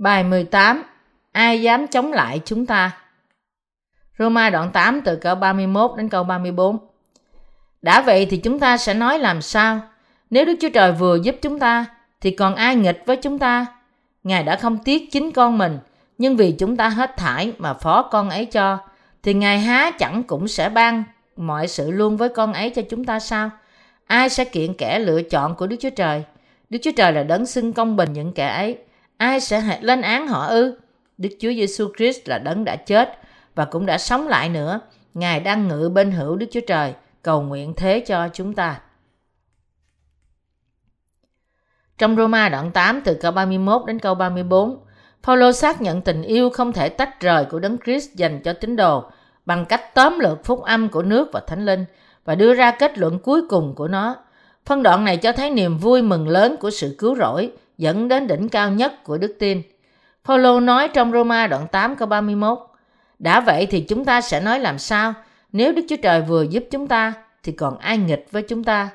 Bài 18 Ai dám chống lại chúng ta? Roma đoạn 8 từ câu 31 đến câu 34 Đã vậy thì chúng ta sẽ nói làm sao? Nếu Đức Chúa Trời vừa giúp chúng ta, thì còn ai nghịch với chúng ta? Ngài đã không tiếc chính con mình, nhưng vì chúng ta hết thải mà phó con ấy cho, thì Ngài há chẳng cũng sẽ ban mọi sự luôn với con ấy cho chúng ta sao? Ai sẽ kiện kẻ lựa chọn của Đức Chúa Trời? Đức Chúa Trời là đấng xưng công bình những kẻ ấy. Ai sẽ lên án họ ư? Đức Chúa Giêsu Christ là đấng đã chết và cũng đã sống lại nữa. Ngài đang ngự bên hữu Đức Chúa Trời, cầu nguyện thế cho chúng ta. Trong Roma đoạn 8 từ câu 31 đến câu 34, Phaolô xác nhận tình yêu không thể tách rời của Đấng Christ dành cho tín đồ bằng cách tóm lược phúc âm của nước và thánh linh và đưa ra kết luận cuối cùng của nó. Phân đoạn này cho thấy niềm vui mừng lớn của sự cứu rỗi dẫn đến đỉnh cao nhất của đức tin. Phaolô nói trong Roma đoạn 8 câu 31, Đã vậy thì chúng ta sẽ nói làm sao? Nếu Đức Chúa Trời vừa giúp chúng ta, thì còn ai nghịch với chúng ta?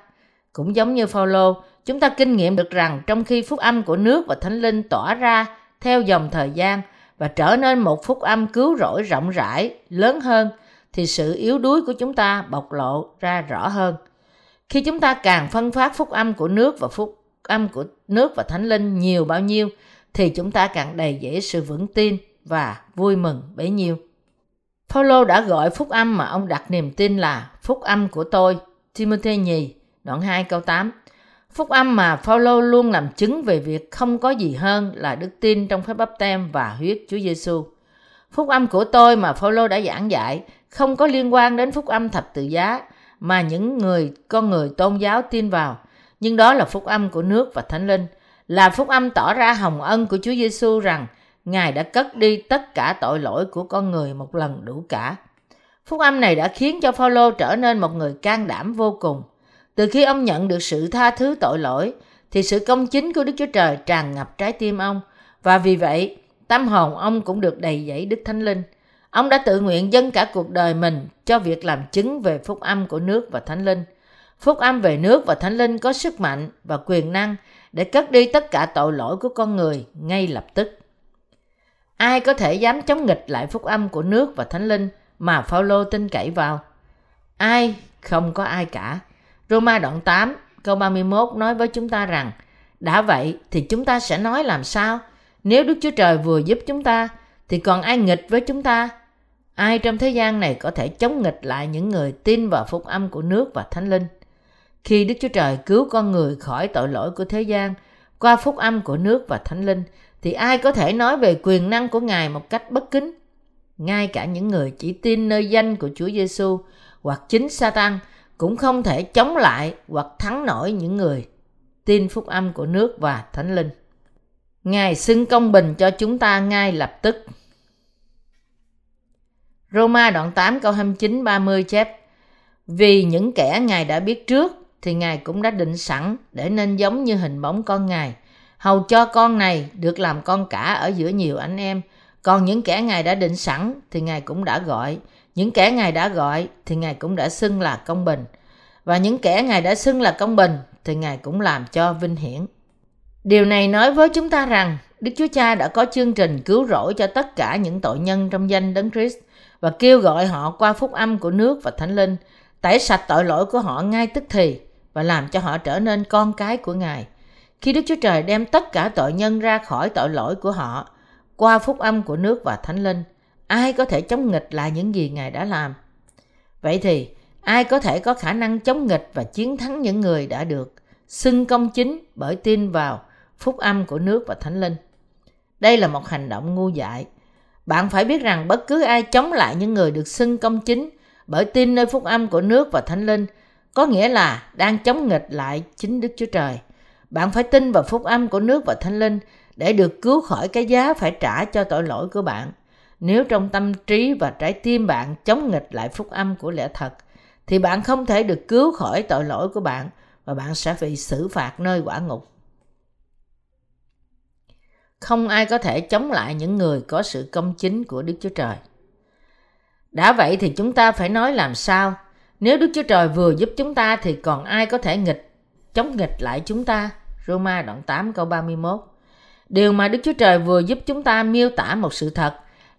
Cũng giống như Phaolô, chúng ta kinh nghiệm được rằng trong khi phúc âm của nước và thánh linh tỏa ra theo dòng thời gian và trở nên một phúc âm cứu rỗi rộng rãi, lớn hơn, thì sự yếu đuối của chúng ta bộc lộ ra rõ hơn. Khi chúng ta càng phân phát phúc âm của nước và phúc âm của nước và thánh linh nhiều bao nhiêu, thì chúng ta càng đầy dễ sự vững tin và vui mừng bấy nhiêu. Paulo đã gọi phúc âm mà ông đặt niềm tin là phúc âm của tôi, Timothy nhì, đoạn 2 câu 8. Phúc âm mà Phaolô luôn làm chứng về việc không có gì hơn là đức tin trong phép báp tem và huyết Chúa Giêsu. Phúc âm của tôi mà Phaolô đã giảng dạy không có liên quan đến phúc âm thập tự giá mà những người con người tôn giáo tin vào, nhưng đó là phúc âm của nước và Thánh Linh, là phúc âm tỏ ra hồng ân của Chúa Giêsu rằng Ngài đã cất đi tất cả tội lỗi của con người một lần đủ cả. Phúc âm này đã khiến cho Phaolô trở nên một người can đảm vô cùng – từ khi ông nhận được sự tha thứ tội lỗi, thì sự công chính của Đức Chúa Trời tràn ngập trái tim ông. Và vì vậy, tâm hồn ông cũng được đầy dẫy Đức Thánh Linh. Ông đã tự nguyện dâng cả cuộc đời mình cho việc làm chứng về phúc âm của nước và Thánh Linh. Phúc âm về nước và Thánh Linh có sức mạnh và quyền năng để cất đi tất cả tội lỗi của con người ngay lập tức. Ai có thể dám chống nghịch lại phúc âm của nước và Thánh Linh mà Phaolô tin cậy vào? Ai? Không có ai cả. Roma đoạn 8 câu 31 nói với chúng ta rằng, đã vậy thì chúng ta sẽ nói làm sao? Nếu Đức Chúa Trời vừa giúp chúng ta, thì còn ai nghịch với chúng ta? Ai trong thế gian này có thể chống nghịch lại những người tin vào phúc âm của nước và thánh linh? Khi Đức Chúa Trời cứu con người khỏi tội lỗi của thế gian, qua phúc âm của nước và thánh linh, thì ai có thể nói về quyền năng của Ngài một cách bất kính? Ngay cả những người chỉ tin nơi danh của Chúa Giêsu hoặc chính Satan cũng không thể chống lại hoặc thắng nổi những người tin phúc âm của nước và thánh linh. Ngài xưng công bình cho chúng ta ngay lập tức. Roma đoạn 8 câu 29 30 chép, Vì những kẻ Ngài đã biết trước thì Ngài cũng đã định sẵn để nên giống như hình bóng con Ngài, hầu cho con này được làm con cả ở giữa nhiều anh em. Còn những kẻ Ngài đã định sẵn thì Ngài cũng đã gọi, những kẻ Ngài đã gọi thì Ngài cũng đã xưng là công bình. Và những kẻ Ngài đã xưng là công bình thì Ngài cũng làm cho vinh hiển. Điều này nói với chúng ta rằng Đức Chúa Cha đã có chương trình cứu rỗi cho tất cả những tội nhân trong danh Đấng Christ và kêu gọi họ qua phúc âm của nước và Thánh Linh, tẩy sạch tội lỗi của họ ngay tức thì và làm cho họ trở nên con cái của Ngài. Khi Đức Chúa Trời đem tất cả tội nhân ra khỏi tội lỗi của họ qua phúc âm của nước và Thánh Linh, ai có thể chống nghịch lại những gì Ngài đã làm? Vậy thì, ai có thể có khả năng chống nghịch và chiến thắng những người đã được xưng công chính bởi tin vào phúc âm của nước và Thánh Linh? Đây là một hành động ngu dại. Bạn phải biết rằng bất cứ ai chống lại những người được xưng công chính bởi tin nơi phúc âm của nước và Thánh Linh có nghĩa là đang chống nghịch lại chính Đức Chúa Trời. Bạn phải tin vào phúc âm của nước và Thánh Linh để được cứu khỏi cái giá phải trả cho tội lỗi của bạn. Nếu trong tâm trí và trái tim bạn chống nghịch lại phúc âm của lẽ thật, thì bạn không thể được cứu khỏi tội lỗi của bạn và bạn sẽ bị xử phạt nơi quả ngục. Không ai có thể chống lại những người có sự công chính của Đức Chúa Trời. Đã vậy thì chúng ta phải nói làm sao? Nếu Đức Chúa Trời vừa giúp chúng ta thì còn ai có thể nghịch, chống nghịch lại chúng ta? Roma đoạn 8 câu 31 Điều mà Đức Chúa Trời vừa giúp chúng ta miêu tả một sự thật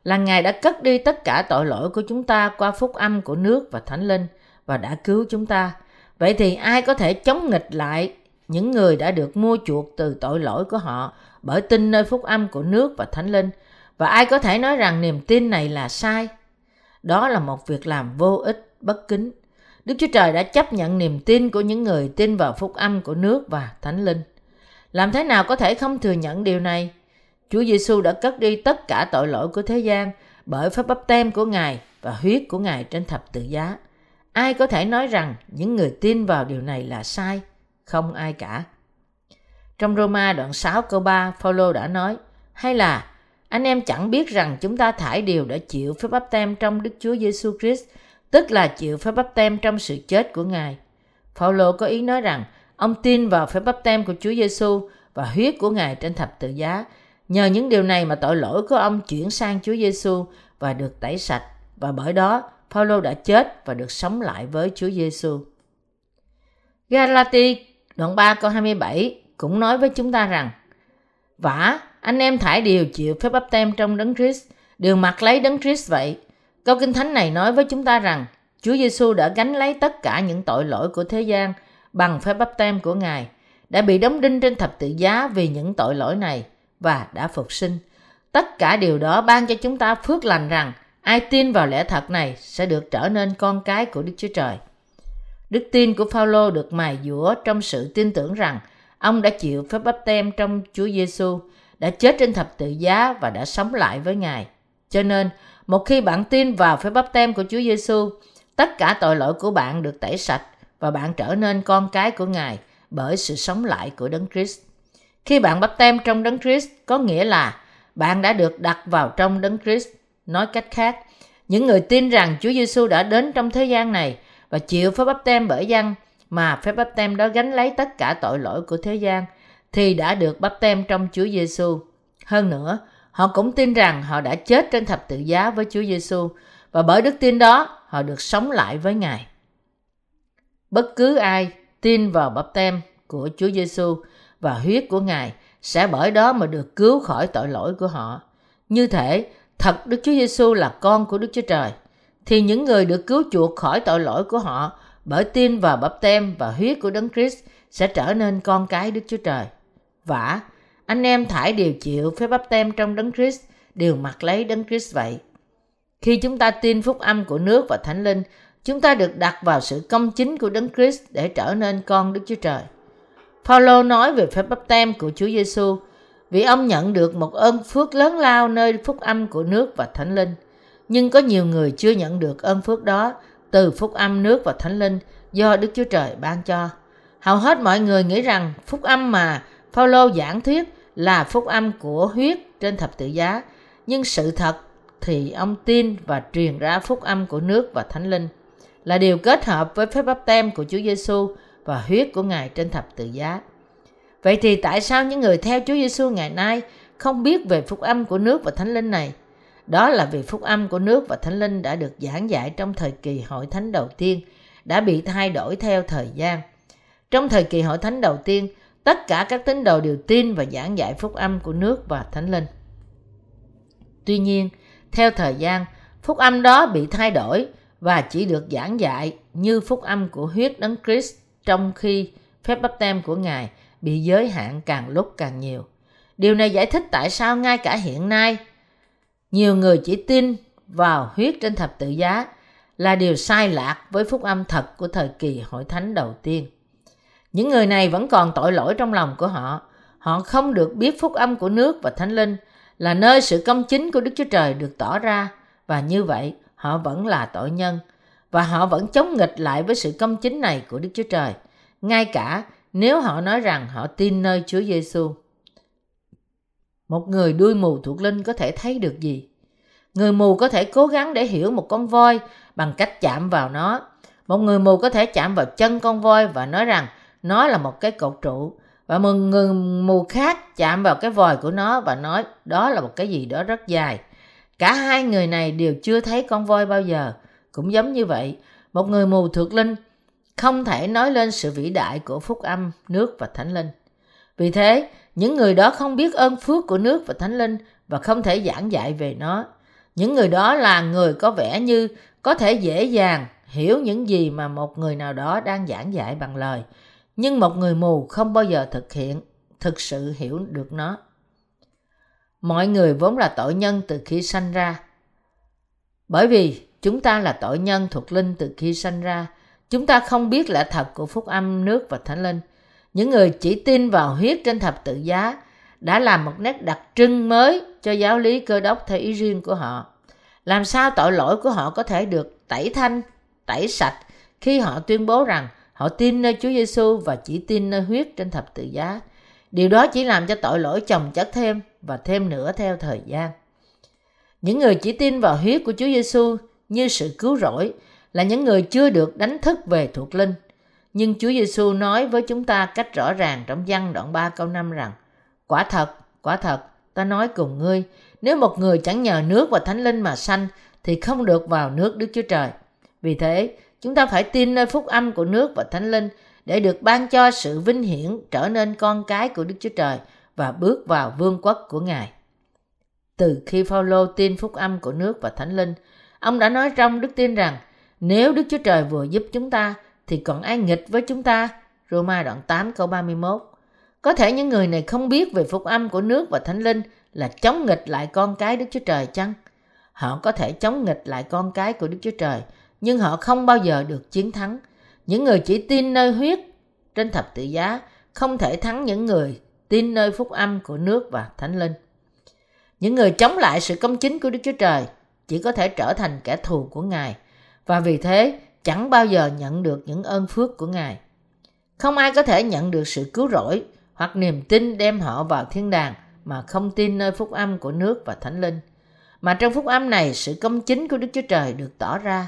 là Ngài đã cất đi tất cả tội lỗi của chúng ta qua phúc âm của nước và Thánh Linh và đã cứu chúng ta. Vậy thì ai có thể chống nghịch lại những người đã được mua chuộc từ tội lỗi của họ bởi tin nơi phúc âm của nước và Thánh Linh? Và ai có thể nói rằng niềm tin này là sai? Đó là một việc làm vô ích, bất kính. Đức Chúa Trời đã chấp nhận niềm tin của những người tin vào phúc âm của nước và Thánh Linh. Làm thế nào có thể không thừa nhận điều này? Chúa Giêsu đã cất đi tất cả tội lỗi của thế gian bởi phép bắp tem của Ngài và huyết của Ngài trên thập tự giá. Ai có thể nói rằng những người tin vào điều này là sai? Không ai cả. Trong Roma đoạn 6 câu 3, Phaolô đã nói, hay là anh em chẳng biết rằng chúng ta thải điều đã chịu phép bắp tem trong Đức Chúa Giêsu Christ, tức là chịu phép bắp tem trong sự chết của Ngài. Phaolô có ý nói rằng ông tin vào phép bắp tem của Chúa Giêsu và huyết của Ngài trên thập tự giá. Nhờ những điều này mà tội lỗi của ông chuyển sang Chúa Giêsu và được tẩy sạch và bởi đó Phaolô đã chết và được sống lại với Chúa Giêsu. Galati đoạn 3 câu 27 cũng nói với chúng ta rằng Vả, anh em thải điều chịu phép bắp tem trong đấng Christ, đều mặc lấy đấng Christ vậy. Câu Kinh Thánh này nói với chúng ta rằng Chúa Giêsu đã gánh lấy tất cả những tội lỗi của thế gian bằng phép bắp tem của Ngài, đã bị đóng đinh trên thập tự giá vì những tội lỗi này và đã phục sinh. Tất cả điều đó ban cho chúng ta phước lành rằng ai tin vào lẽ thật này sẽ được trở nên con cái của Đức Chúa Trời. Đức tin của Phaolô được mài dũa trong sự tin tưởng rằng ông đã chịu phép bắp tem trong Chúa Giêsu, đã chết trên thập tự giá và đã sống lại với Ngài. Cho nên, một khi bạn tin vào phép bắp tem của Chúa Giêsu, tất cả tội lỗi của bạn được tẩy sạch và bạn trở nên con cái của Ngài bởi sự sống lại của Đấng Christ. Khi bạn bắp tem trong Đấng Christ có nghĩa là bạn đã được đặt vào trong Đấng Christ. Nói cách khác, những người tin rằng Chúa Giêsu đã đến trong thế gian này và chịu phép bắp tem bởi dân mà phép bắp tem đó gánh lấy tất cả tội lỗi của thế gian thì đã được bắp tem trong Chúa Giêsu. Hơn nữa, họ cũng tin rằng họ đã chết trên thập tự giá với Chúa Giêsu và bởi đức tin đó họ được sống lại với Ngài. Bất cứ ai tin vào bắp tem của Chúa Giêsu và huyết của Ngài sẽ bởi đó mà được cứu khỏi tội lỗi của họ. Như thể thật Đức Chúa Giêsu là con của Đức Chúa Trời, thì những người được cứu chuộc khỏi tội lỗi của họ bởi tin vào bắp tem và huyết của Đấng Christ sẽ trở nên con cái Đức Chúa Trời. Vả, anh em thải đều chịu phép bắp tem trong Đấng Christ, đều mặc lấy Đấng Christ vậy. Khi chúng ta tin phúc âm của nước và Thánh Linh, chúng ta được đặt vào sự công chính của Đấng Christ để trở nên con Đức Chúa Trời. Paulo nói về phép bắp tem của Chúa Giêsu vì ông nhận được một ơn phước lớn lao nơi phúc âm của nước và Thánh Linh. Nhưng có nhiều người chưa nhận được ơn phước đó từ phúc âm nước và Thánh Linh do Đức Chúa Trời ban cho. Hầu hết mọi người nghĩ rằng phúc âm mà Paulo giảng thuyết là phúc âm của huyết trên thập tự giá, nhưng sự thật thì ông tin và truyền ra phúc âm của nước và Thánh Linh là điều kết hợp với phép báp tem của Chúa Giêsu và huyết của Ngài trên thập tự giá. Vậy thì tại sao những người theo Chúa Giêsu ngày nay không biết về phúc âm của nước và Thánh Linh này? Đó là vì phúc âm của nước và Thánh Linh đã được giảng dạy trong thời kỳ hội thánh đầu tiên, đã bị thay đổi theo thời gian. Trong thời kỳ hội thánh đầu tiên, tất cả các tín đồ đều tin và giảng dạy phúc âm của nước và Thánh Linh. Tuy nhiên, theo thời gian, phúc âm đó bị thay đổi và chỉ được giảng dạy như phúc âm của huyết đấng Christ trong khi phép bắp tem của Ngài bị giới hạn càng lúc càng nhiều. Điều này giải thích tại sao ngay cả hiện nay, nhiều người chỉ tin vào huyết trên thập tự giá là điều sai lạc với phúc âm thật của thời kỳ hội thánh đầu tiên. Những người này vẫn còn tội lỗi trong lòng của họ. Họ không được biết phúc âm của nước và thánh linh là nơi sự công chính của Đức Chúa Trời được tỏ ra và như vậy họ vẫn là tội nhân và họ vẫn chống nghịch lại với sự công chính này của Đức Chúa Trời, ngay cả nếu họ nói rằng họ tin nơi Chúa Giêsu. Một người đuôi mù thuộc linh có thể thấy được gì? Người mù có thể cố gắng để hiểu một con voi bằng cách chạm vào nó. Một người mù có thể chạm vào chân con voi và nói rằng nó là một cái cột trụ. Và một người mù khác chạm vào cái vòi của nó và nói đó là một cái gì đó rất dài. Cả hai người này đều chưa thấy con voi bao giờ. Cũng giống như vậy, một người mù thuộc linh không thể nói lên sự vĩ đại của phúc âm, nước và thánh linh. Vì thế, Những người đó không biết ơn phước của nước và Thánh Linh và không thể giảng dạy về nó. Những người đó là người có vẻ như có thể dễ dàng hiểu những gì mà một người nào đó đang giảng dạy bằng lời, nhưng một người mù không bao giờ thực hiện, thực sự hiểu được nó. Mọi người vốn là tội nhân từ khi sanh ra. Bởi vì chúng ta là tội nhân thuộc linh từ khi sanh ra, chúng ta không biết lẽ thật của phúc âm nước và thánh linh. Những người chỉ tin vào huyết trên thập tự giá đã làm một nét đặc trưng mới cho giáo lý cơ đốc theo ý riêng của họ. Làm sao tội lỗi của họ có thể được tẩy thanh, tẩy sạch khi họ tuyên bố rằng họ tin nơi Chúa Giêsu và chỉ tin nơi huyết trên thập tự giá. Điều đó chỉ làm cho tội lỗi chồng chất thêm và thêm nữa theo thời gian. Những người chỉ tin vào huyết của Chúa Giêsu như sự cứu rỗi là những người chưa được đánh thức về thuộc linh. Nhưng Chúa Giêsu nói với chúng ta cách rõ ràng trong văn đoạn 3 câu 5 rằng Quả thật, quả thật, ta nói cùng ngươi, nếu một người chẳng nhờ nước và thánh linh mà sanh thì không được vào nước Đức Chúa Trời. Vì thế, chúng ta phải tin nơi phúc âm của nước và thánh linh để được ban cho sự vinh hiển trở nên con cái của Đức Chúa Trời và bước vào vương quốc của Ngài. Từ khi Phaolô tin phúc âm của nước và thánh linh, ông đã nói trong đức tin rằng nếu Đức Chúa Trời vừa giúp chúng ta thì còn ai nghịch với chúng ta? Roma đoạn 8 câu 31. Có thể những người này không biết về phúc âm của nước và thánh linh là chống nghịch lại con cái Đức Chúa Trời chăng? Họ có thể chống nghịch lại con cái của Đức Chúa Trời, nhưng họ không bao giờ được chiến thắng. Những người chỉ tin nơi huyết trên thập tự giá không thể thắng những người tin nơi phúc âm của nước và thánh linh. Những người chống lại sự công chính của Đức Chúa Trời chỉ có thể trở thành kẻ thù của Ngài và vì thế chẳng bao giờ nhận được những ơn phước của Ngài. Không ai có thể nhận được sự cứu rỗi hoặc niềm tin đem họ vào thiên đàng mà không tin nơi phúc âm của nước và thánh linh. Mà trong phúc âm này, sự công chính của Đức Chúa Trời được tỏ ra.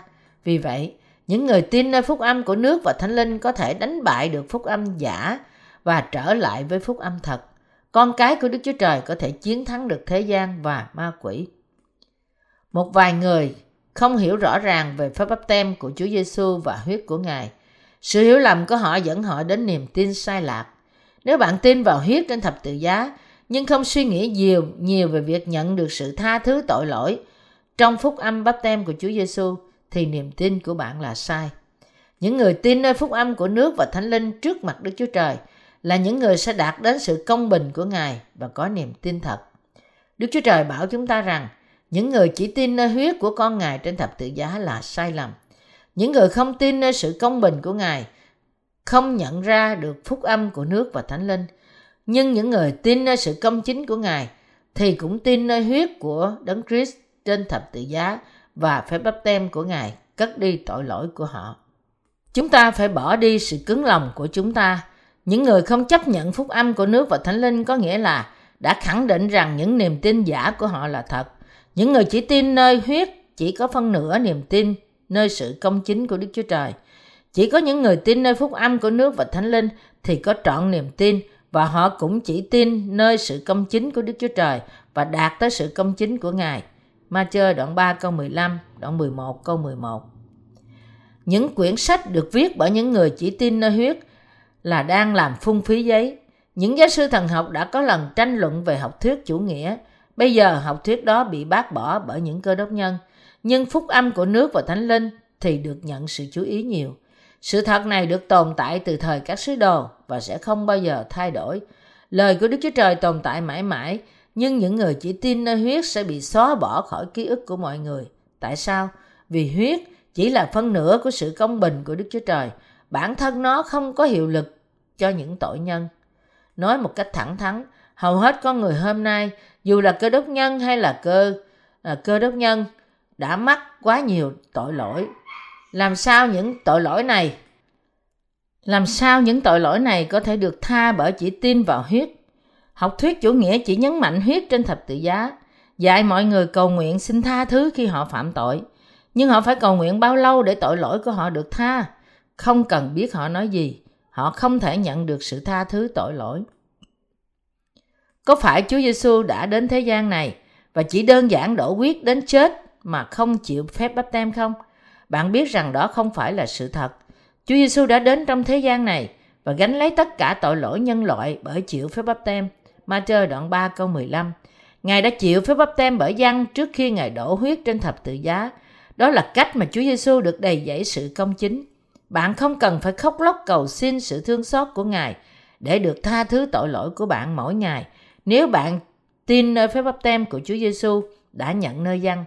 Vì vậy, những người tin nơi phúc âm của nước và thánh linh có thể đánh bại được phúc âm giả và trở lại với phúc âm thật. Con cái của Đức Chúa Trời có thể chiến thắng được thế gian và ma quỷ. Một vài người không hiểu rõ ràng về phép báp tem của Chúa Giêsu và huyết của Ngài. Sự hiểu lầm của họ dẫn họ đến niềm tin sai lạc. Nếu bạn tin vào huyết trên thập tự giá, nhưng không suy nghĩ nhiều nhiều về việc nhận được sự tha thứ tội lỗi trong phúc âm báp tem của Chúa Giêsu thì niềm tin của bạn là sai. Những người tin nơi phúc âm của nước và thánh linh trước mặt Đức Chúa Trời là những người sẽ đạt đến sự công bình của Ngài và có niềm tin thật. Đức Chúa Trời bảo chúng ta rằng, những người chỉ tin nơi huyết của con Ngài trên thập tự giá là sai lầm. Những người không tin nơi sự công bình của Ngài không nhận ra được phúc âm của nước và thánh linh. Nhưng những người tin nơi sự công chính của Ngài thì cũng tin nơi huyết của Đấng Christ trên thập tự giá và phép bắp tem của Ngài, cất đi tội lỗi của họ. Chúng ta phải bỏ đi sự cứng lòng của chúng ta. Những người không chấp nhận phúc âm của nước và thánh linh có nghĩa là đã khẳng định rằng những niềm tin giả của họ là thật. Những người chỉ tin nơi huyết, chỉ có phân nửa niềm tin nơi sự công chính của Đức Chúa Trời. Chỉ có những người tin nơi phúc âm của nước và thánh linh thì có trọn niềm tin và họ cũng chỉ tin nơi sự công chính của Đức Chúa Trời và đạt tới sự công chính của Ngài. Ma chơ đoạn 3 câu 15, đoạn 11 câu 11. Những quyển sách được viết bởi những người chỉ tin nơi huyết là đang làm phung phí giấy. Những giáo sư thần học đã có lần tranh luận về học thuyết chủ nghĩa. Bây giờ học thuyết đó bị bác bỏ bởi những cơ đốc nhân. Nhưng phúc âm của nước và thánh linh thì được nhận sự chú ý nhiều. Sự thật này được tồn tại từ thời các sứ đồ và sẽ không bao giờ thay đổi. Lời của Đức Chúa Trời tồn tại mãi mãi, nhưng những người chỉ tin nơi huyết sẽ bị xóa bỏ khỏi ký ức của mọi người. Tại sao? Vì huyết chỉ là phân nửa của sự công bình của Đức Chúa Trời. Bản thân nó không có hiệu lực cho những tội nhân. Nói một cách thẳng thắn, hầu hết con người hôm nay, dù là cơ đốc nhân hay là cơ à, cơ đốc nhân, đã mắc quá nhiều tội lỗi. Làm sao những tội lỗi này làm sao những tội lỗi này có thể được tha bởi chỉ tin vào huyết? Học thuyết chủ nghĩa chỉ nhấn mạnh huyết trên thập tự giá, dạy mọi người cầu nguyện xin tha thứ khi họ phạm tội. Nhưng họ phải cầu nguyện bao lâu để tội lỗi của họ được tha? Không cần biết họ nói gì, họ không thể nhận được sự tha thứ tội lỗi. Có phải Chúa Giêsu đã đến thế gian này và chỉ đơn giản đổ huyết đến chết mà không chịu phép bắp tem không? Bạn biết rằng đó không phải là sự thật. Chúa Giêsu đã đến trong thế gian này và gánh lấy tất cả tội lỗi nhân loại bởi chịu phép bắp tem. Matthew đoạn 3 câu 15. Ngài đã chịu phép bắp tem bởi dân trước khi Ngài đổ huyết trên thập tự giá. Đó là cách mà Chúa Giêsu được đầy dẫy sự công chính. Bạn không cần phải khóc lóc cầu xin sự thương xót của Ngài để được tha thứ tội lỗi của bạn mỗi ngày. Nếu bạn tin nơi phép bắp tem của Chúa Giêsu đã nhận nơi dân,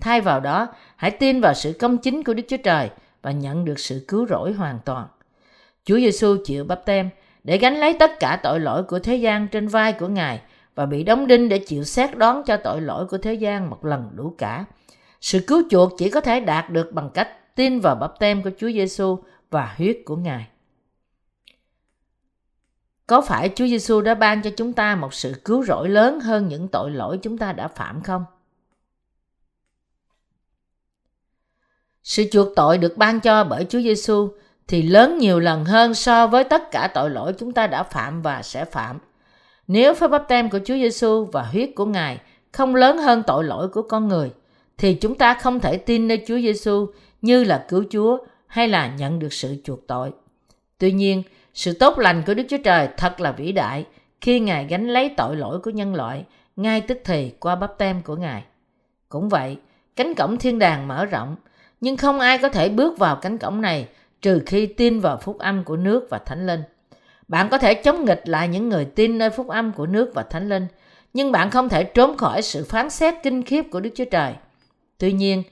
thay vào đó, hãy tin vào sự công chính của Đức Chúa Trời và nhận được sự cứu rỗi hoàn toàn. Chúa Giêsu chịu bắp tem để gánh lấy tất cả tội lỗi của thế gian trên vai của Ngài và bị đóng đinh để chịu xét đoán cho tội lỗi của thế gian một lần đủ cả. Sự cứu chuộc chỉ có thể đạt được bằng cách tin vào bắp tem của Chúa Giêsu và huyết của Ngài. Có phải Chúa Giêsu đã ban cho chúng ta một sự cứu rỗi lớn hơn những tội lỗi chúng ta đã phạm không? Sự chuộc tội được ban cho bởi Chúa Giêsu thì lớn nhiều lần hơn so với tất cả tội lỗi chúng ta đã phạm và sẽ phạm. Nếu phép báp tem của Chúa Giêsu và huyết của Ngài không lớn hơn tội lỗi của con người, thì chúng ta không thể tin nơi Chúa Giêsu như là cứu Chúa hay là nhận được sự chuộc tội. Tuy nhiên, sự tốt lành của Đức Chúa Trời thật là vĩ đại khi Ngài gánh lấy tội lỗi của nhân loại ngay tức thì qua bắp tem của Ngài. Cũng vậy, cánh cổng thiên đàng mở rộng, nhưng không ai có thể bước vào cánh cổng này trừ khi tin vào phúc âm của nước và thánh linh. Bạn có thể chống nghịch lại những người tin nơi phúc âm của nước và thánh linh, nhưng bạn không thể trốn khỏi sự phán xét kinh khiếp của Đức Chúa Trời. Tuy nhiên,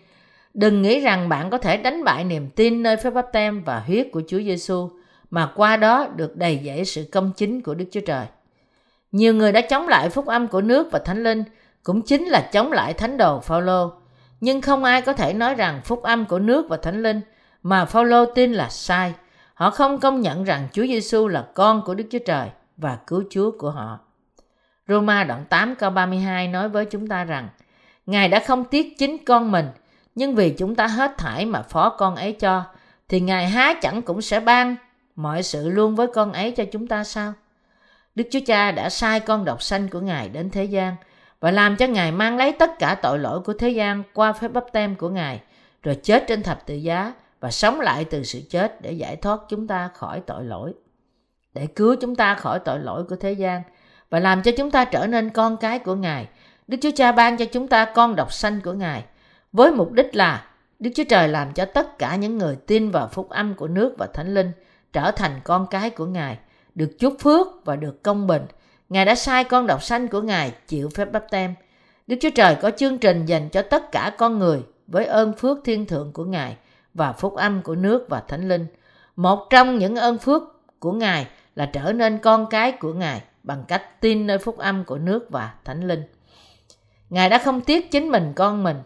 đừng nghĩ rằng bạn có thể đánh bại niềm tin nơi phép báp tem và huyết của Chúa Giêsu mà qua đó được đầy dẫy sự công chính của Đức Chúa Trời. Nhiều người đã chống lại phúc âm của nước và thánh linh, cũng chính là chống lại thánh đồ Phaolô. Nhưng không ai có thể nói rằng phúc âm của nước và thánh linh mà Phaolô tin là sai. Họ không công nhận rằng Chúa Giêsu là con của Đức Chúa Trời và cứu Chúa của họ. Roma đoạn 8 câu 32 nói với chúng ta rằng Ngài đã không tiếc chính con mình, nhưng vì chúng ta hết thải mà phó con ấy cho, thì Ngài há chẳng cũng sẽ ban mọi sự luôn với con ấy cho chúng ta sao? Đức Chúa Cha đã sai con độc sanh của Ngài đến thế gian và làm cho Ngài mang lấy tất cả tội lỗi của thế gian qua phép bắp tem của Ngài, rồi chết trên thập tự giá và sống lại từ sự chết để giải thoát chúng ta khỏi tội lỗi. Để cứu chúng ta khỏi tội lỗi của thế gian và làm cho chúng ta trở nên con cái của Ngài, Đức Chúa Cha ban cho chúng ta con độc sanh của Ngài với mục đích là Đức Chúa Trời làm cho tất cả những người tin vào phúc âm của nước và thánh linh trở thành con cái của Ngài, được chúc phước và được công bình. Ngài đã sai con độc sanh của Ngài chịu phép bắp tem. Đức Chúa Trời có chương trình dành cho tất cả con người với ơn phước thiên thượng của Ngài và phúc âm của nước và thánh linh. Một trong những ơn phước của Ngài là trở nên con cái của Ngài bằng cách tin nơi phúc âm của nước và thánh linh. Ngài đã không tiếc chính mình con mình,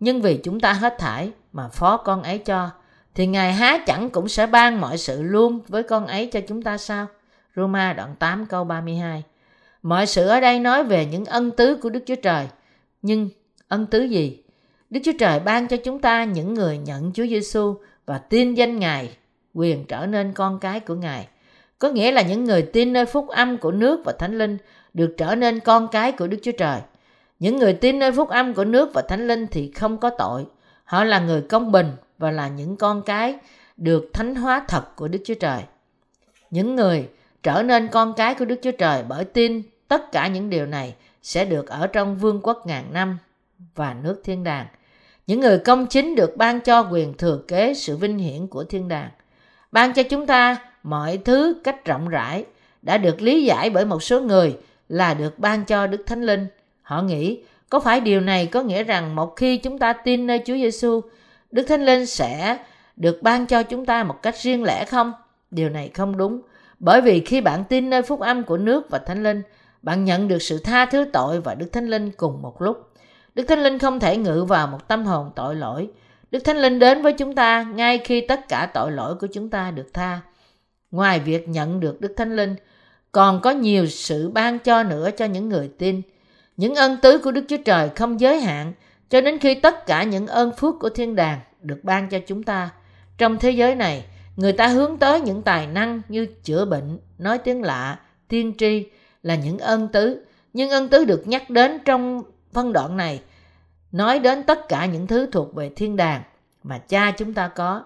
nhưng vì chúng ta hết thải mà phó con ấy cho, thì Ngài há chẳng cũng sẽ ban mọi sự luôn với con ấy cho chúng ta sao? Roma đoạn 8 câu 32 Mọi sự ở đây nói về những ân tứ của Đức Chúa Trời. Nhưng ân tứ gì? Đức Chúa Trời ban cho chúng ta những người nhận Chúa Giêsu và tin danh Ngài, quyền trở nên con cái của Ngài. Có nghĩa là những người tin nơi phúc âm của nước và Thánh Linh được trở nên con cái của Đức Chúa Trời. Những người tin nơi phúc âm của nước và Thánh Linh thì không có tội. Họ là người công bình và là những con cái được thánh hóa thật của Đức Chúa Trời. Những người trở nên con cái của Đức Chúa Trời bởi tin tất cả những điều này sẽ được ở trong vương quốc ngàn năm và nước thiên đàng. Những người công chính được ban cho quyền thừa kế sự vinh hiển của thiên đàng. Ban cho chúng ta mọi thứ cách rộng rãi đã được lý giải bởi một số người là được ban cho Đức Thánh Linh. Họ nghĩ có phải điều này có nghĩa rằng một khi chúng ta tin nơi Chúa Giêsu, Đức Thánh Linh sẽ được ban cho chúng ta một cách riêng lẻ không? Điều này không đúng. Bởi vì khi bạn tin nơi phúc âm của nước và Thánh Linh, bạn nhận được sự tha thứ tội và Đức Thánh Linh cùng một lúc. Đức Thánh Linh không thể ngự vào một tâm hồn tội lỗi. Đức Thánh Linh đến với chúng ta ngay khi tất cả tội lỗi của chúng ta được tha. Ngoài việc nhận được Đức Thánh Linh, còn có nhiều sự ban cho nữa cho những người tin. Những ân tứ của Đức Chúa Trời không giới hạn cho đến khi tất cả những ơn phước của thiên đàng được ban cho chúng ta. Trong thế giới này, người ta hướng tới những tài năng như chữa bệnh, nói tiếng lạ, tiên tri là những ân tứ. Nhưng ân tứ được nhắc đến trong phân đoạn này nói đến tất cả những thứ thuộc về thiên đàng mà cha chúng ta có.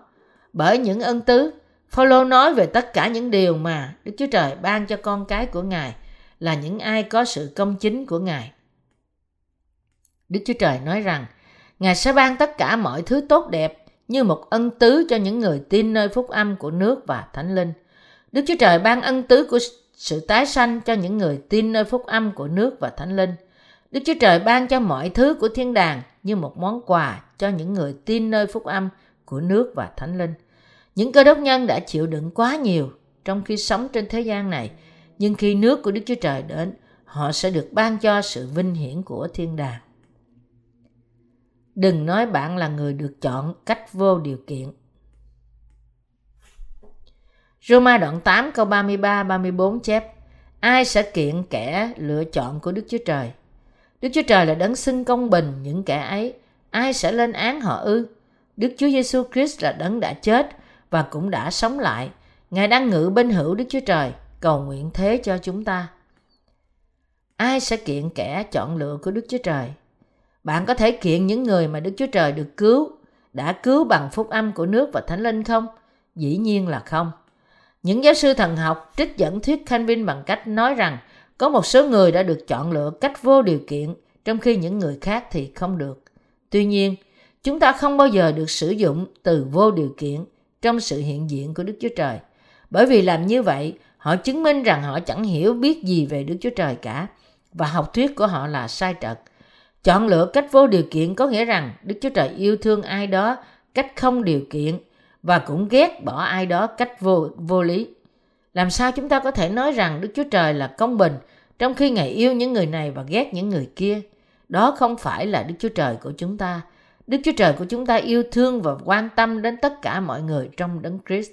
Bởi những ân tứ, Phaolô nói về tất cả những điều mà Đức Chúa Trời ban cho con cái của Ngài là những ai có sự công chính của Ngài. Đức Chúa Trời nói rằng, Ngài sẽ ban tất cả mọi thứ tốt đẹp như một ân tứ cho những người tin nơi phúc âm của nước và thánh linh. Đức Chúa Trời ban ân tứ của sự tái sanh cho những người tin nơi phúc âm của nước và thánh linh. Đức Chúa Trời ban cho mọi thứ của thiên đàng như một món quà cho những người tin nơi phúc âm của nước và thánh linh. Những cơ đốc nhân đã chịu đựng quá nhiều trong khi sống trên thế gian này, nhưng khi nước của Đức Chúa Trời đến, họ sẽ được ban cho sự vinh hiển của thiên đàng. Đừng nói bạn là người được chọn cách vô điều kiện. Roma đoạn 8 câu 33-34 chép Ai sẽ kiện kẻ lựa chọn của Đức Chúa Trời? Đức Chúa Trời là đấng xưng công bình những kẻ ấy. Ai sẽ lên án họ ư? Đức Chúa Giêsu Christ là đấng đã chết và cũng đã sống lại. Ngài đang ngự bên hữu Đức Chúa Trời, cầu nguyện thế cho chúng ta. Ai sẽ kiện kẻ chọn lựa của Đức Chúa Trời? Bạn có thể kiện những người mà Đức Chúa Trời được cứu, đã cứu bằng phúc âm của nước và thánh linh không? Dĩ nhiên là không. Những giáo sư thần học trích dẫn thuyết Calvin bằng cách nói rằng có một số người đã được chọn lựa cách vô điều kiện, trong khi những người khác thì không được. Tuy nhiên, chúng ta không bao giờ được sử dụng từ vô điều kiện trong sự hiện diện của Đức Chúa Trời. Bởi vì làm như vậy, họ chứng minh rằng họ chẳng hiểu biết gì về Đức Chúa Trời cả và học thuyết của họ là sai trật. Chọn lựa cách vô điều kiện có nghĩa rằng Đức Chúa Trời yêu thương ai đó cách không điều kiện và cũng ghét bỏ ai đó cách vô, vô lý. Làm sao chúng ta có thể nói rằng Đức Chúa Trời là công bình trong khi Ngài yêu những người này và ghét những người kia? Đó không phải là Đức Chúa Trời của chúng ta. Đức Chúa Trời của chúng ta yêu thương và quan tâm đến tất cả mọi người trong Đấng Christ.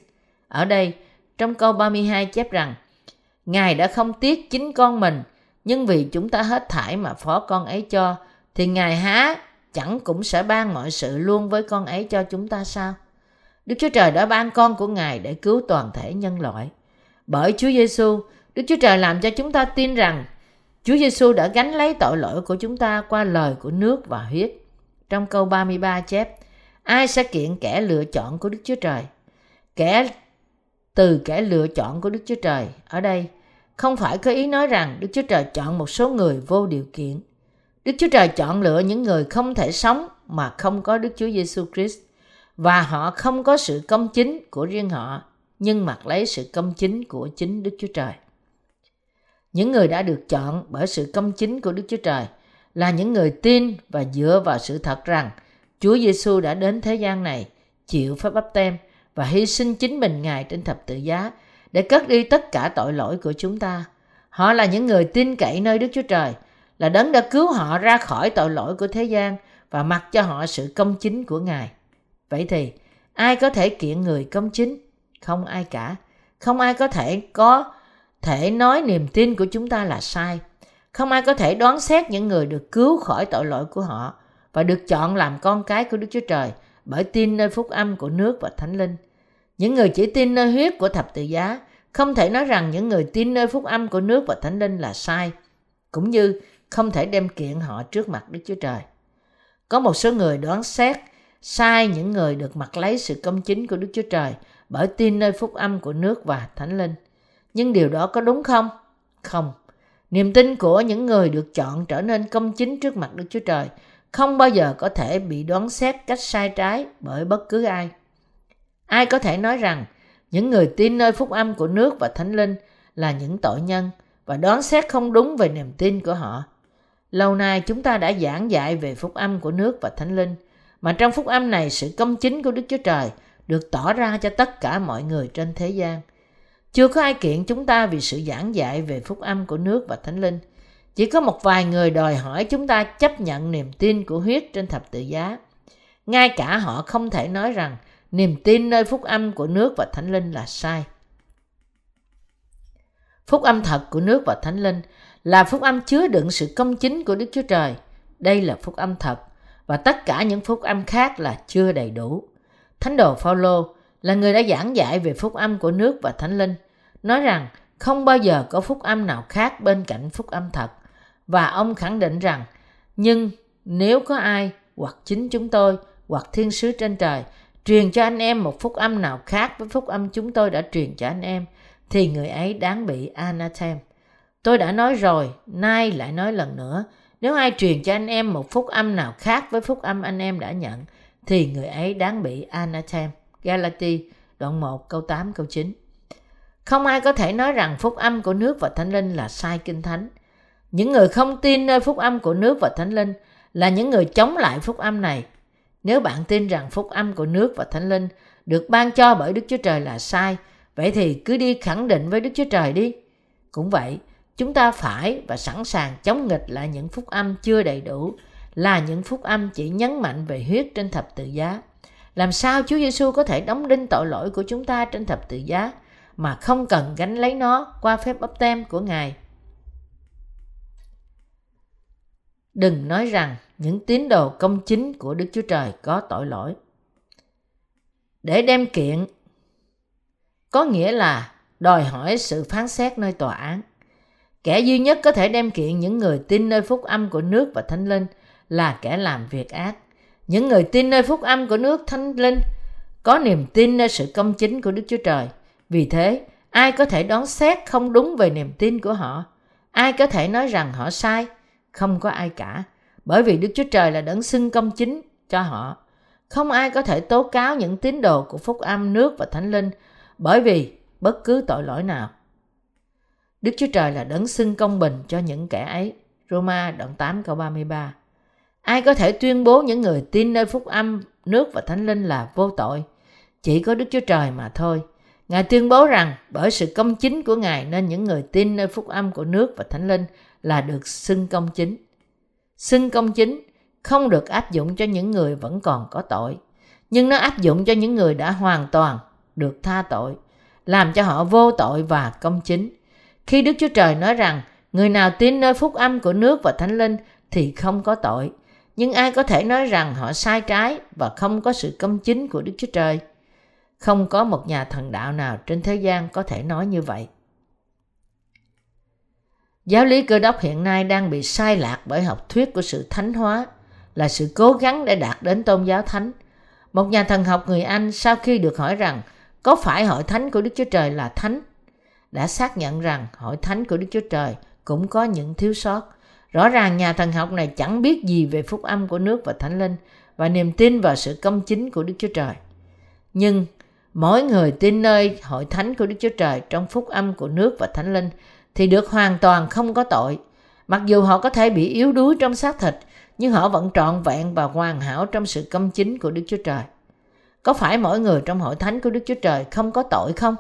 Ở đây, trong câu 32 chép rằng, Ngài đã không tiếc chính con mình, nhưng vì chúng ta hết thải mà phó con ấy cho, thì Ngài há chẳng cũng sẽ ban mọi sự luôn với con ấy cho chúng ta sao? Đức Chúa Trời đã ban con của Ngài để cứu toàn thể nhân loại. Bởi Chúa Giêsu, Đức Chúa Trời làm cho chúng ta tin rằng Chúa Giêsu đã gánh lấy tội lỗi của chúng ta qua lời của nước và huyết. Trong câu 33 chép, ai sẽ kiện kẻ lựa chọn của Đức Chúa Trời? Kẻ từ kẻ lựa chọn của Đức Chúa Trời ở đây không phải có ý nói rằng Đức Chúa Trời chọn một số người vô điều kiện. Đức Chúa Trời chọn lựa những người không thể sống mà không có Đức Chúa Giêsu Christ và họ không có sự công chính của riêng họ nhưng mặc lấy sự công chính của chính Đức Chúa Trời. Những người đã được chọn bởi sự công chính của Đức Chúa Trời là những người tin và dựa vào sự thật rằng Chúa Giêsu đã đến thế gian này chịu phép bắp tem và hy sinh chính mình Ngài trên thập tự giá để cất đi tất cả tội lỗi của chúng ta. Họ là những người tin cậy nơi Đức Chúa Trời, là đấng đã cứu họ ra khỏi tội lỗi của thế gian và mặc cho họ sự công chính của Ngài. Vậy thì, ai có thể kiện người công chính? Không ai cả. Không ai có thể có thể nói niềm tin của chúng ta là sai. Không ai có thể đoán xét những người được cứu khỏi tội lỗi của họ và được chọn làm con cái của Đức Chúa Trời bởi tin nơi phúc âm của nước và thánh linh. Những người chỉ tin nơi huyết của thập tự giá không thể nói rằng những người tin nơi phúc âm của nước và thánh linh là sai, cũng như không thể đem kiện họ trước mặt Đức Chúa Trời. Có một số người đoán xét sai những người được mặc lấy sự công chính của Đức Chúa Trời bởi tin nơi phúc âm của nước và thánh linh. Nhưng điều đó có đúng không? Không. Niềm tin của những người được chọn trở nên công chính trước mặt Đức Chúa Trời không bao giờ có thể bị đoán xét cách sai trái bởi bất cứ ai. Ai có thể nói rằng những người tin nơi phúc âm của nước và thánh linh là những tội nhân và đoán xét không đúng về niềm tin của họ. Lâu nay chúng ta đã giảng dạy về phúc âm của nước và thánh linh, mà trong phúc âm này sự công chính của Đức Chúa Trời được tỏ ra cho tất cả mọi người trên thế gian. Chưa có ai kiện chúng ta vì sự giảng dạy về phúc âm của nước và thánh linh. Chỉ có một vài người đòi hỏi chúng ta chấp nhận niềm tin của huyết trên thập tự giá. Ngay cả họ không thể nói rằng niềm tin nơi phúc âm của nước và thánh linh là sai. Phúc âm thật của nước và thánh linh là phúc âm chứa đựng sự công chính của Đức Chúa Trời. Đây là phúc âm thật và tất cả những phúc âm khác là chưa đầy đủ. Thánh đồ Phaolô là người đã giảng dạy về phúc âm của nước và thánh linh, nói rằng không bao giờ có phúc âm nào khác bên cạnh phúc âm thật. Và ông khẳng định rằng, nhưng nếu có ai hoặc chính chúng tôi hoặc thiên sứ trên trời truyền cho anh em một phúc âm nào khác với phúc âm chúng tôi đã truyền cho anh em, thì người ấy đáng bị anathem. Tôi đã nói rồi, nay lại nói lần nữa, nếu ai truyền cho anh em một phúc âm nào khác với phúc âm anh em đã nhận, thì người ấy đáng bị anatem. Galati đoạn 1 câu 8 câu 9. Không ai có thể nói rằng phúc âm của nước và thánh linh là sai kinh thánh. Những người không tin nơi phúc âm của nước và thánh linh là những người chống lại phúc âm này. Nếu bạn tin rằng phúc âm của nước và thánh linh được ban cho bởi Đức Chúa Trời là sai, vậy thì cứ đi khẳng định với Đức Chúa Trời đi. Cũng vậy, chúng ta phải và sẵn sàng chống nghịch lại những phúc âm chưa đầy đủ, là những phúc âm chỉ nhấn mạnh về huyết trên thập tự giá. Làm sao Chúa Giêsu có thể đóng đinh tội lỗi của chúng ta trên thập tự giá mà không cần gánh lấy nó qua phép bắp tem của Ngài? Đừng nói rằng những tín đồ công chính của Đức Chúa Trời có tội lỗi. Để đem kiện, có nghĩa là đòi hỏi sự phán xét nơi tòa án. Kẻ duy nhất có thể đem kiện những người tin nơi phúc âm của nước và thánh linh là kẻ làm việc ác. Những người tin nơi phúc âm của nước thánh linh có niềm tin nơi sự công chính của Đức Chúa Trời. Vì thế, ai có thể đoán xét không đúng về niềm tin của họ? Ai có thể nói rằng họ sai? Không có ai cả. Bởi vì Đức Chúa Trời là đấng xưng công chính cho họ. Không ai có thể tố cáo những tín đồ của phúc âm nước và thánh linh bởi vì bất cứ tội lỗi nào. Đức Chúa Trời là đấng xưng công bình cho những kẻ ấy. Roma đoạn 8 câu 33 Ai có thể tuyên bố những người tin nơi phúc âm, nước và thánh linh là vô tội? Chỉ có Đức Chúa Trời mà thôi. Ngài tuyên bố rằng bởi sự công chính của Ngài nên những người tin nơi phúc âm của nước và thánh linh là được xưng công chính. Xưng công chính không được áp dụng cho những người vẫn còn có tội, nhưng nó áp dụng cho những người đã hoàn toàn được tha tội, làm cho họ vô tội và công chính. Khi Đức Chúa Trời nói rằng người nào tin nơi phúc âm của nước và thánh linh thì không có tội, nhưng ai có thể nói rằng họ sai trái và không có sự công chính của Đức Chúa Trời? Không có một nhà thần đạo nào trên thế gian có thể nói như vậy. Giáo lý cơ đốc hiện nay đang bị sai lạc bởi học thuyết của sự thánh hóa, là sự cố gắng để đạt đến tôn giáo thánh. Một nhà thần học người Anh sau khi được hỏi rằng có phải hội thánh của Đức Chúa Trời là thánh, đã xác nhận rằng hội thánh của Đức Chúa Trời cũng có những thiếu sót. Rõ ràng nhà thần học này chẳng biết gì về phúc âm của nước và thánh linh và niềm tin vào sự công chính của Đức Chúa Trời. Nhưng mỗi người tin nơi hội thánh của Đức Chúa Trời trong phúc âm của nước và thánh linh thì được hoàn toàn không có tội. Mặc dù họ có thể bị yếu đuối trong xác thịt, nhưng họ vẫn trọn vẹn và hoàn hảo trong sự công chính của Đức Chúa Trời. Có phải mỗi người trong hội thánh của Đức Chúa Trời không có tội không?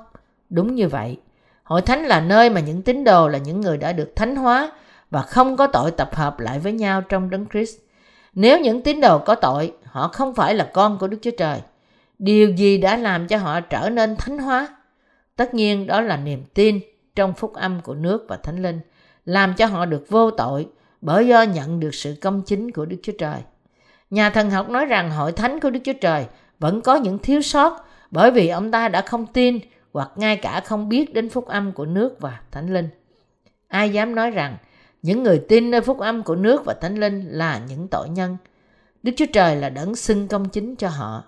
Đúng như vậy. Hội thánh là nơi mà những tín đồ là những người đã được thánh hóa và không có tội tập hợp lại với nhau trong đấng Christ. Nếu những tín đồ có tội, họ không phải là con của Đức Chúa Trời. Điều gì đã làm cho họ trở nên thánh hóa? Tất nhiên đó là niềm tin trong phúc âm của nước và thánh linh, làm cho họ được vô tội bởi do nhận được sự công chính của Đức Chúa Trời. Nhà thần học nói rằng hội thánh của Đức Chúa Trời vẫn có những thiếu sót bởi vì ông ta đã không tin hoặc ngay cả không biết đến phúc âm của nước và thánh linh. Ai dám nói rằng những người tin nơi phúc âm của nước và thánh linh là những tội nhân. Đức Chúa Trời là đấng xưng công chính cho họ.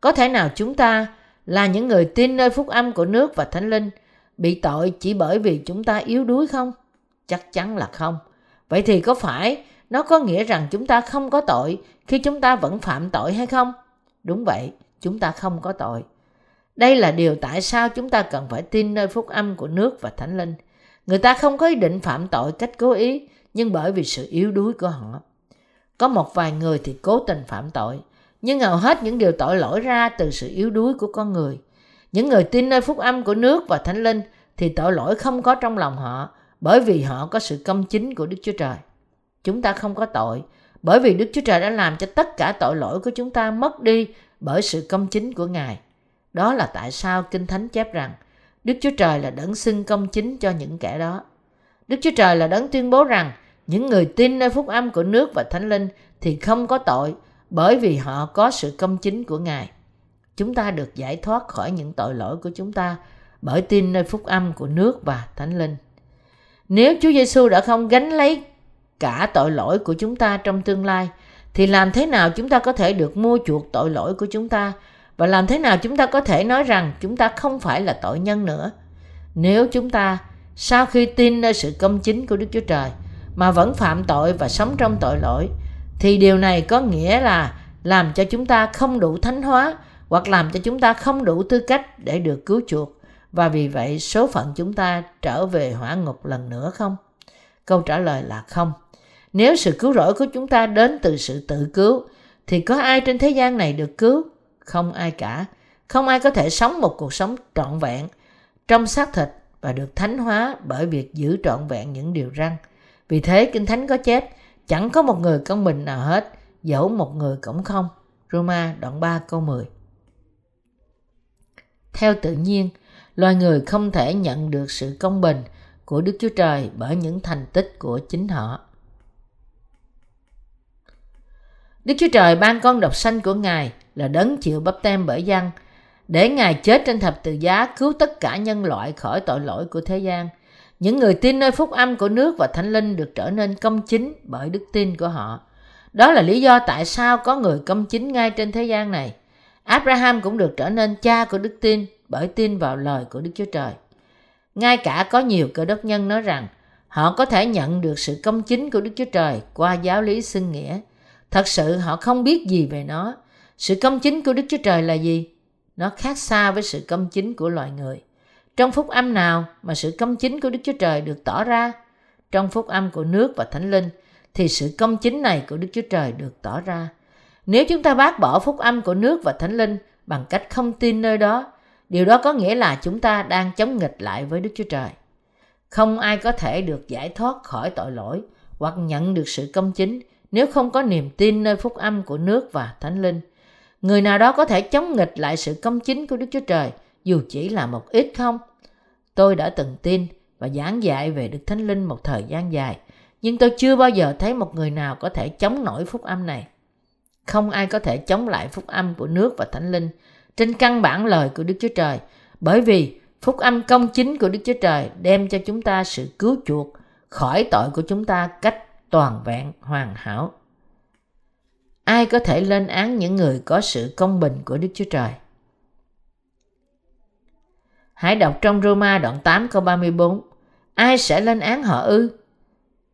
Có thể nào chúng ta là những người tin nơi phúc âm của nước và thánh linh bị tội chỉ bởi vì chúng ta yếu đuối không? Chắc chắn là không. Vậy thì có phải nó có nghĩa rằng chúng ta không có tội khi chúng ta vẫn phạm tội hay không? Đúng vậy, chúng ta không có tội. Đây là điều tại sao chúng ta cần phải tin nơi phúc âm của nước và thánh linh. Người ta không có ý định phạm tội cách cố ý, nhưng bởi vì sự yếu đuối của họ. Có một vài người thì cố tình phạm tội, nhưng hầu hết những điều tội lỗi ra từ sự yếu đuối của con người. Những người tin nơi phúc âm của nước và thánh linh thì tội lỗi không có trong lòng họ, bởi vì họ có sự công chính của Đức Chúa Trời. Chúng ta không có tội, bởi vì Đức Chúa Trời đã làm cho tất cả tội lỗi của chúng ta mất đi bởi sự công chính của Ngài. Đó là tại sao Kinh Thánh chép rằng Đức Chúa Trời là đấng xưng công chính cho những kẻ đó. Đức Chúa Trời là đấng tuyên bố rằng, những người tin nơi phúc âm của nước và thánh linh thì không có tội, bởi vì họ có sự công chính của Ngài. Chúng ta được giải thoát khỏi những tội lỗi của chúng ta bởi tin nơi phúc âm của nước và thánh linh. Nếu Chúa Giêsu đã không gánh lấy cả tội lỗi của chúng ta trong tương lai, thì làm thế nào chúng ta có thể được mua chuộc tội lỗi của chúng ta và làm thế nào chúng ta có thể nói rằng chúng ta không phải là tội nhân nữa nếu chúng ta, sau khi tin nơi sự công chính của Đức Chúa Trời, mà vẫn phạm tội và sống trong tội lỗi, thì điều này có nghĩa là làm cho chúng ta không đủ thánh hóa hoặc làm cho chúng ta không đủ tư cách để được cứu chuộc và vì vậy, số phận chúng ta trở về hỏa ngục lần nữa không? Câu trả lời là không. Nếu sự cứu rỗi của chúng ta đến từ sự tự cứu, thì có ai trên thế gian này được cứu? Không ai cả. Không ai có thể sống một cuộc sống trọn vẹn trong xác thịt và được thánh hóa bởi việc giữ trọn vẹn những điều răn. Vì thế Kinh Thánh có chép, chẳng có một người công bình nào hết, dẫu một người cũng không. Roma đoạn 3 câu 10 Theo tự nhiên, loài người không thể nhận được sự công bình của Đức Chúa Trời bởi những thành tích của chính họ. Đức Chúa Trời ban con độc sanh của Ngài là đấng chịu bắp tem bởi dân để Ngài chết trên thập tự giá cứu tất cả nhân loại khỏi tội lỗi của thế gian. Những người tin nơi phúc âm của nước và thánh linh được trở nên công chính bởi đức tin của họ. Đó là lý do tại sao có người công chính ngay trên thế gian này. Abraham cũng được trở nên cha của đức tin bởi tin vào lời của Đức Chúa Trời. Ngay cả có nhiều cơ đốc nhân nói rằng, họ có thể nhận được sự công chính của Đức Chúa Trời qua giáo lý xưng nghĩa. Thật sự họ không biết gì về nó. Sự công chính của Đức Chúa Trời là gì? Nó khác xa với sự công chính của loài người. Trong phúc âm nào mà sự công chính của Đức Chúa Trời được tỏ ra? Trong phúc âm của nước và thánh linh thì sự công chính này của Đức Chúa Trời được tỏ ra. Nếu chúng ta bác bỏ phúc âm của nước và thánh linh bằng cách không tin nơi đó, điều đó có nghĩa là chúng ta đang chống nghịch lại với Đức Chúa Trời. Không ai có thể được giải thoát khỏi tội lỗi hoặc nhận được sự công chính nếu không có niềm tin nơi phúc âm của nước và thánh linh. Người nào đó có thể chống nghịch lại sự công chính của Đức Chúa Trời dù chỉ là một ít không? Tôi đã từng tin và giảng dạy về Đức Thánh Linh một thời gian dài, nhưng tôi chưa bao giờ thấy một người nào có thể chống nổi phúc âm này. Không ai có thể chống lại phúc âm của nước và Thánh Linh trên căn bản lời của Đức Chúa Trời, bởi vì phúc âm công chính của Đức Chúa Trời đem cho chúng ta sự cứu chuộc khỏi tội của chúng ta cách toàn vẹn hoàn hảo. Ai có thể lên án những người có sự công bình của Đức Chúa Trời? Hãy đọc trong Roma đoạn 8 câu 34. Ai sẽ lên án họ ư?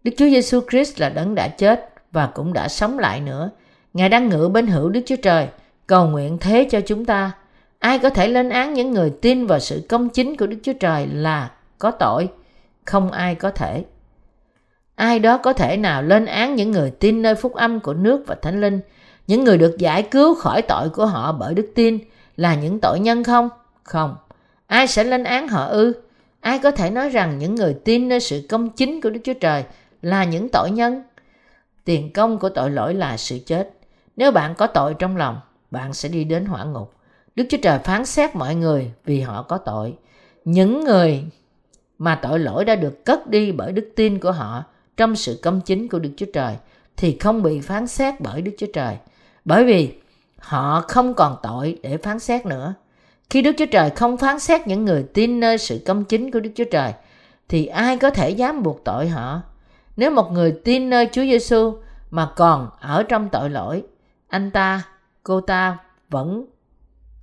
Đức Chúa Giêsu Christ là đấng đã chết và cũng đã sống lại nữa. Ngài đang ngự bên hữu Đức Chúa Trời, cầu nguyện thế cho chúng ta. Ai có thể lên án những người tin vào sự công chính của Đức Chúa Trời là có tội? Không ai có thể. Ai đó có thể nào lên án những người tin nơi phúc âm của nước và thánh linh, những người được giải cứu khỏi tội của họ bởi đức tin là những tội nhân không? Không. Ai sẽ lên án họ ư? Ai có thể nói rằng những người tin nơi sự công chính của Đức Chúa Trời là những tội nhân? Tiền công của tội lỗi là sự chết. Nếu bạn có tội trong lòng, bạn sẽ đi đến hỏa ngục. Đức Chúa Trời phán xét mọi người vì họ có tội. Những người mà tội lỗi đã được cất đi bởi đức tin của họ trong sự công chính của Đức Chúa Trời thì không bị phán xét bởi Đức Chúa Trời. Bởi vì họ không còn tội để phán xét nữa. Khi Đức Chúa Trời không phán xét những người tin nơi sự công chính của Đức Chúa Trời, thì ai có thể dám buộc tội họ? Nếu một người tin nơi Chúa Giêsu mà còn ở trong tội lỗi, anh ta, cô ta vẫn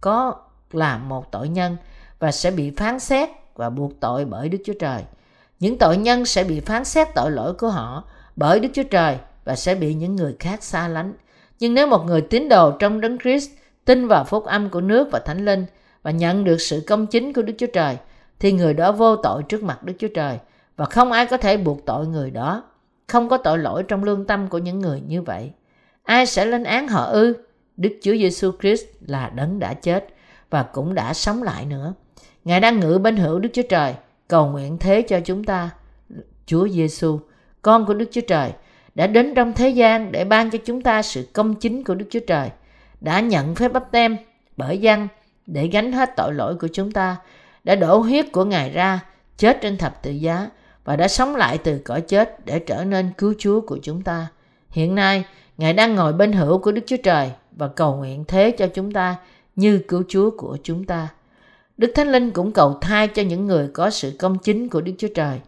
có là một tội nhân và sẽ bị phán xét và buộc tội bởi Đức Chúa Trời. Những tội nhân sẽ bị phán xét tội lỗi của họ bởi Đức Chúa Trời và sẽ bị những người khác xa lánh. Nhưng nếu một người tín đồ trong Đấng Christ tin vào phúc âm của nước và Thánh Linh và nhận được sự công chính của Đức Chúa Trời thì người đó vô tội trước mặt Đức Chúa Trời và không ai có thể buộc tội người đó. Không có tội lỗi trong lương tâm của những người như vậy. Ai sẽ lên án họ ư? Đức Chúa Giêsu Christ là đấng đã chết và cũng đã sống lại nữa. Ngài đang ngự bên hữu Đức Chúa Trời, cầu nguyện thế cho chúng ta. Chúa Giêsu, con của Đức Chúa Trời, đã đến trong thế gian để ban cho chúng ta sự công chính của Đức Chúa Trời, đã nhận phép bắp tem bởi dân để gánh hết tội lỗi của chúng ta, đã đổ huyết của Ngài ra, chết trên thập tự giá và đã sống lại từ cõi chết để trở nên cứu Chúa của chúng ta. Hiện nay, Ngài đang ngồi bên hữu của Đức Chúa Trời và cầu nguyện thế cho chúng ta như cứu Chúa của chúng ta. Đức Thánh Linh cũng cầu thai cho những người có sự công chính của Đức Chúa Trời.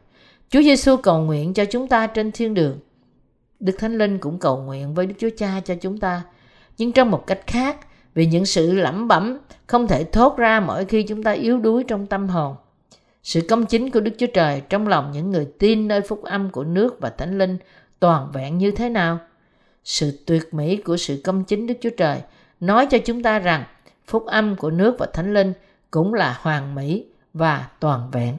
Chúa Giêsu cầu nguyện cho chúng ta trên thiên đường. Đức Thánh Linh cũng cầu nguyện với Đức Chúa Cha cho chúng ta, nhưng trong một cách khác, vì những sự lẩm bẩm không thể thốt ra mỗi khi chúng ta yếu đuối trong tâm hồn. Sự công chính của Đức Chúa Trời trong lòng những người tin nơi phúc âm của nước và Thánh Linh toàn vẹn như thế nào? Sự tuyệt mỹ của sự công chính Đức Chúa Trời nói cho chúng ta rằng phúc âm của nước và Thánh Linh cũng là hoàn mỹ và toàn vẹn.